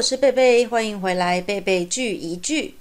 我是贝贝，欢迎回来，贝贝聚一聚。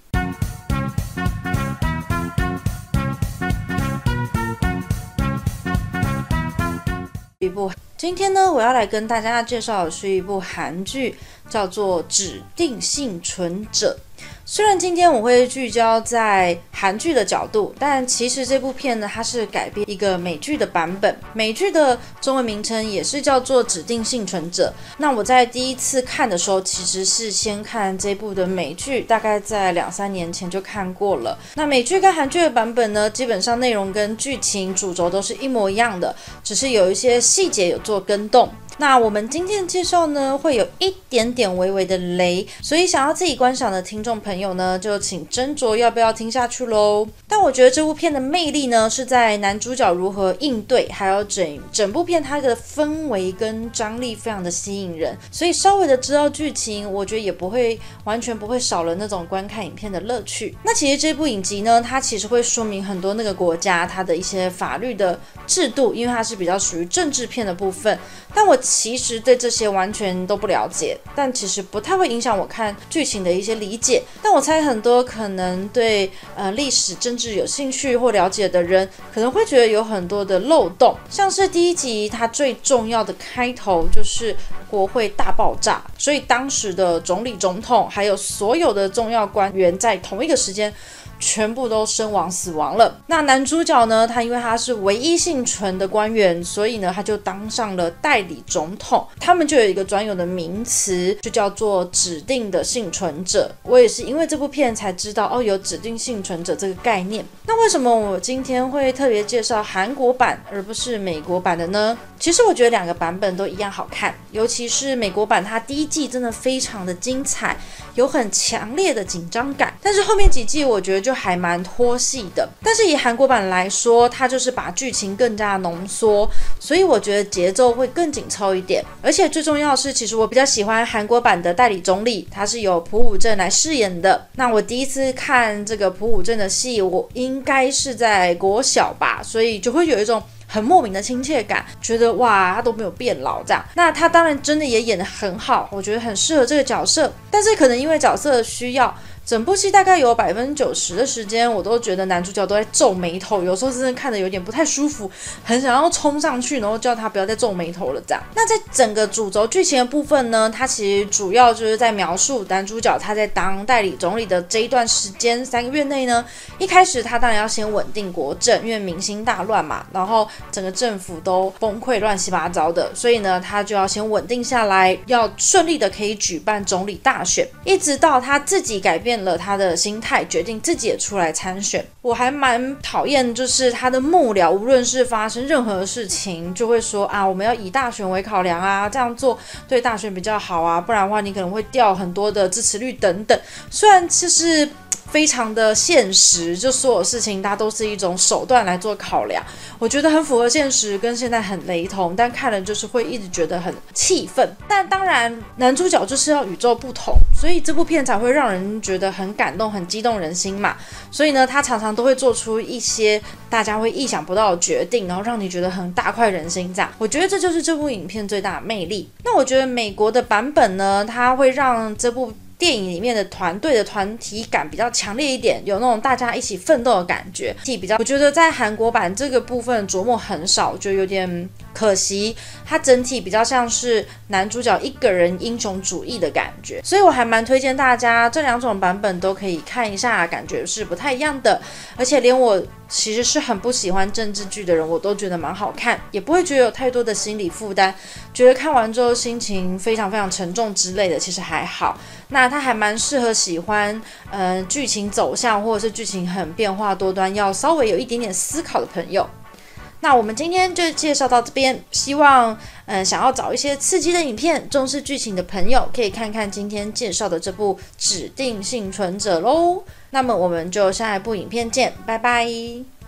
一部，今天呢，我要来跟大家介绍的是一部韩剧，叫做《指定幸存者》。虽然今天我会聚焦在韩剧的角度，但其实这部片呢，它是改编一个美剧的版本。美剧的中文名称也是叫做《指定幸存者》。那我在第一次看的时候，其实是先看这部的美剧，大概在两三年前就看过了。那美剧跟韩剧的版本呢，基本上内容跟剧情主轴都是一模一样的，只是有一些细节有做更动。那我们今天的介绍呢，会有一点点微微的雷，所以想要自己观赏的听众朋友呢，就请斟酌要不要听下去喽。但我觉得这部片的魅力呢，是在男主角如何应对，还有整整部片它的氛围跟张力非常的吸引人，所以稍微的知道剧情，我觉得也不会完全不会少了那种观看影片的乐趣。那其实这部影集呢，它其实会说明很多那个国家它的一些法律的制度，因为它是比较属于政治片的部分，但我。其实对这些完全都不了解，但其实不太会影响我看剧情的一些理解。但我猜很多可能对呃历史政治有兴趣或了解的人，可能会觉得有很多的漏洞，像是第一集它最重要的开头就是国会大爆炸，所以当时的总理、总统还有所有的重要官员在同一个时间。全部都身亡死亡了。那男主角呢？他因为他是唯一幸存的官员，所以呢，他就当上了代理总统。他们就有一个专有的名词，就叫做指定的幸存者。我也是因为这部片才知道哦，有指定幸存者这个概念。那为什么我今天会特别介绍韩国版而不是美国版的呢？其实我觉得两个版本都一样好看，尤其是美国版，它第一季真的非常的精彩，有很强烈的紧张感。但是后面几季我觉得就就还蛮拖戏的。但是以韩国版来说，它就是把剧情更加浓缩，所以我觉得节奏会更紧凑一点。而且最重要的是，其实我比较喜欢韩国版的代理总理，他是由朴武镇来饰演的。那我第一次看这个朴武镇的戏，我应该是在国小吧，所以就会有一种。很莫名的亲切感，觉得哇，他都没有变老这样。那他当然真的也演得很好，我觉得很适合这个角色。但是可能因为角色的需要。整部戏大概有百分之九十的时间，我都觉得男主角都在皱眉头，有时候真的看的有点不太舒服，很想要冲上去，然后叫他不要再皱眉头了。这样，那在整个主轴剧情的部分呢，它其实主要就是在描述男主角他在当代理总理的这一段时间，三个月内呢，一开始他当然要先稳定国政，因为民心大乱嘛，然后整个政府都崩溃，乱七八糟的，所以呢，他就要先稳定下来，要顺利的可以举办总理大选，一直到他自己改变。了他的心态，决定自己也出来参选。我还蛮讨厌，就是他的幕僚，无论是发生任何事情，就会说啊，我们要以大选为考量啊，这样做对大选比较好啊，不然的话你可能会掉很多的支持率等等。虽然就是。非常的现实，就所有事情它都是一种手段来做考量，我觉得很符合现实，跟现在很雷同，但看了就是会一直觉得很气愤。但当然，男主角就是要与众不同，所以这部片才会让人觉得很感动、很激动人心嘛。所以呢，他常常都会做出一些大家会意想不到的决定，然后让你觉得很大快人心。这样，我觉得这就是这部影片最大的魅力。那我觉得美国的版本呢，它会让这部。电影里面的团队的团体感比较强烈一点，有那种大家一起奋斗的感觉。比较，我觉得在韩国版这个部分琢磨很少，就有点可惜。它整体比较像是男主角一个人英雄主义的感觉，所以我还蛮推荐大家这两种版本都可以看一下，感觉是不太一样的。而且连我其实是很不喜欢政治剧的人，我都觉得蛮好看，也不会觉得有太多的心理负担，觉得看完之后心情非常非常沉重之类的，其实还好。那它还蛮适合喜欢，嗯，剧情走向或者是剧情很变化多端，要稍微有一点点思考的朋友。那我们今天就介绍到这边，希望，嗯，想要找一些刺激的影片、重视剧情的朋友，可以看看今天介绍的这部《指定幸存者》喽。那么我们就下一部影片见，拜拜。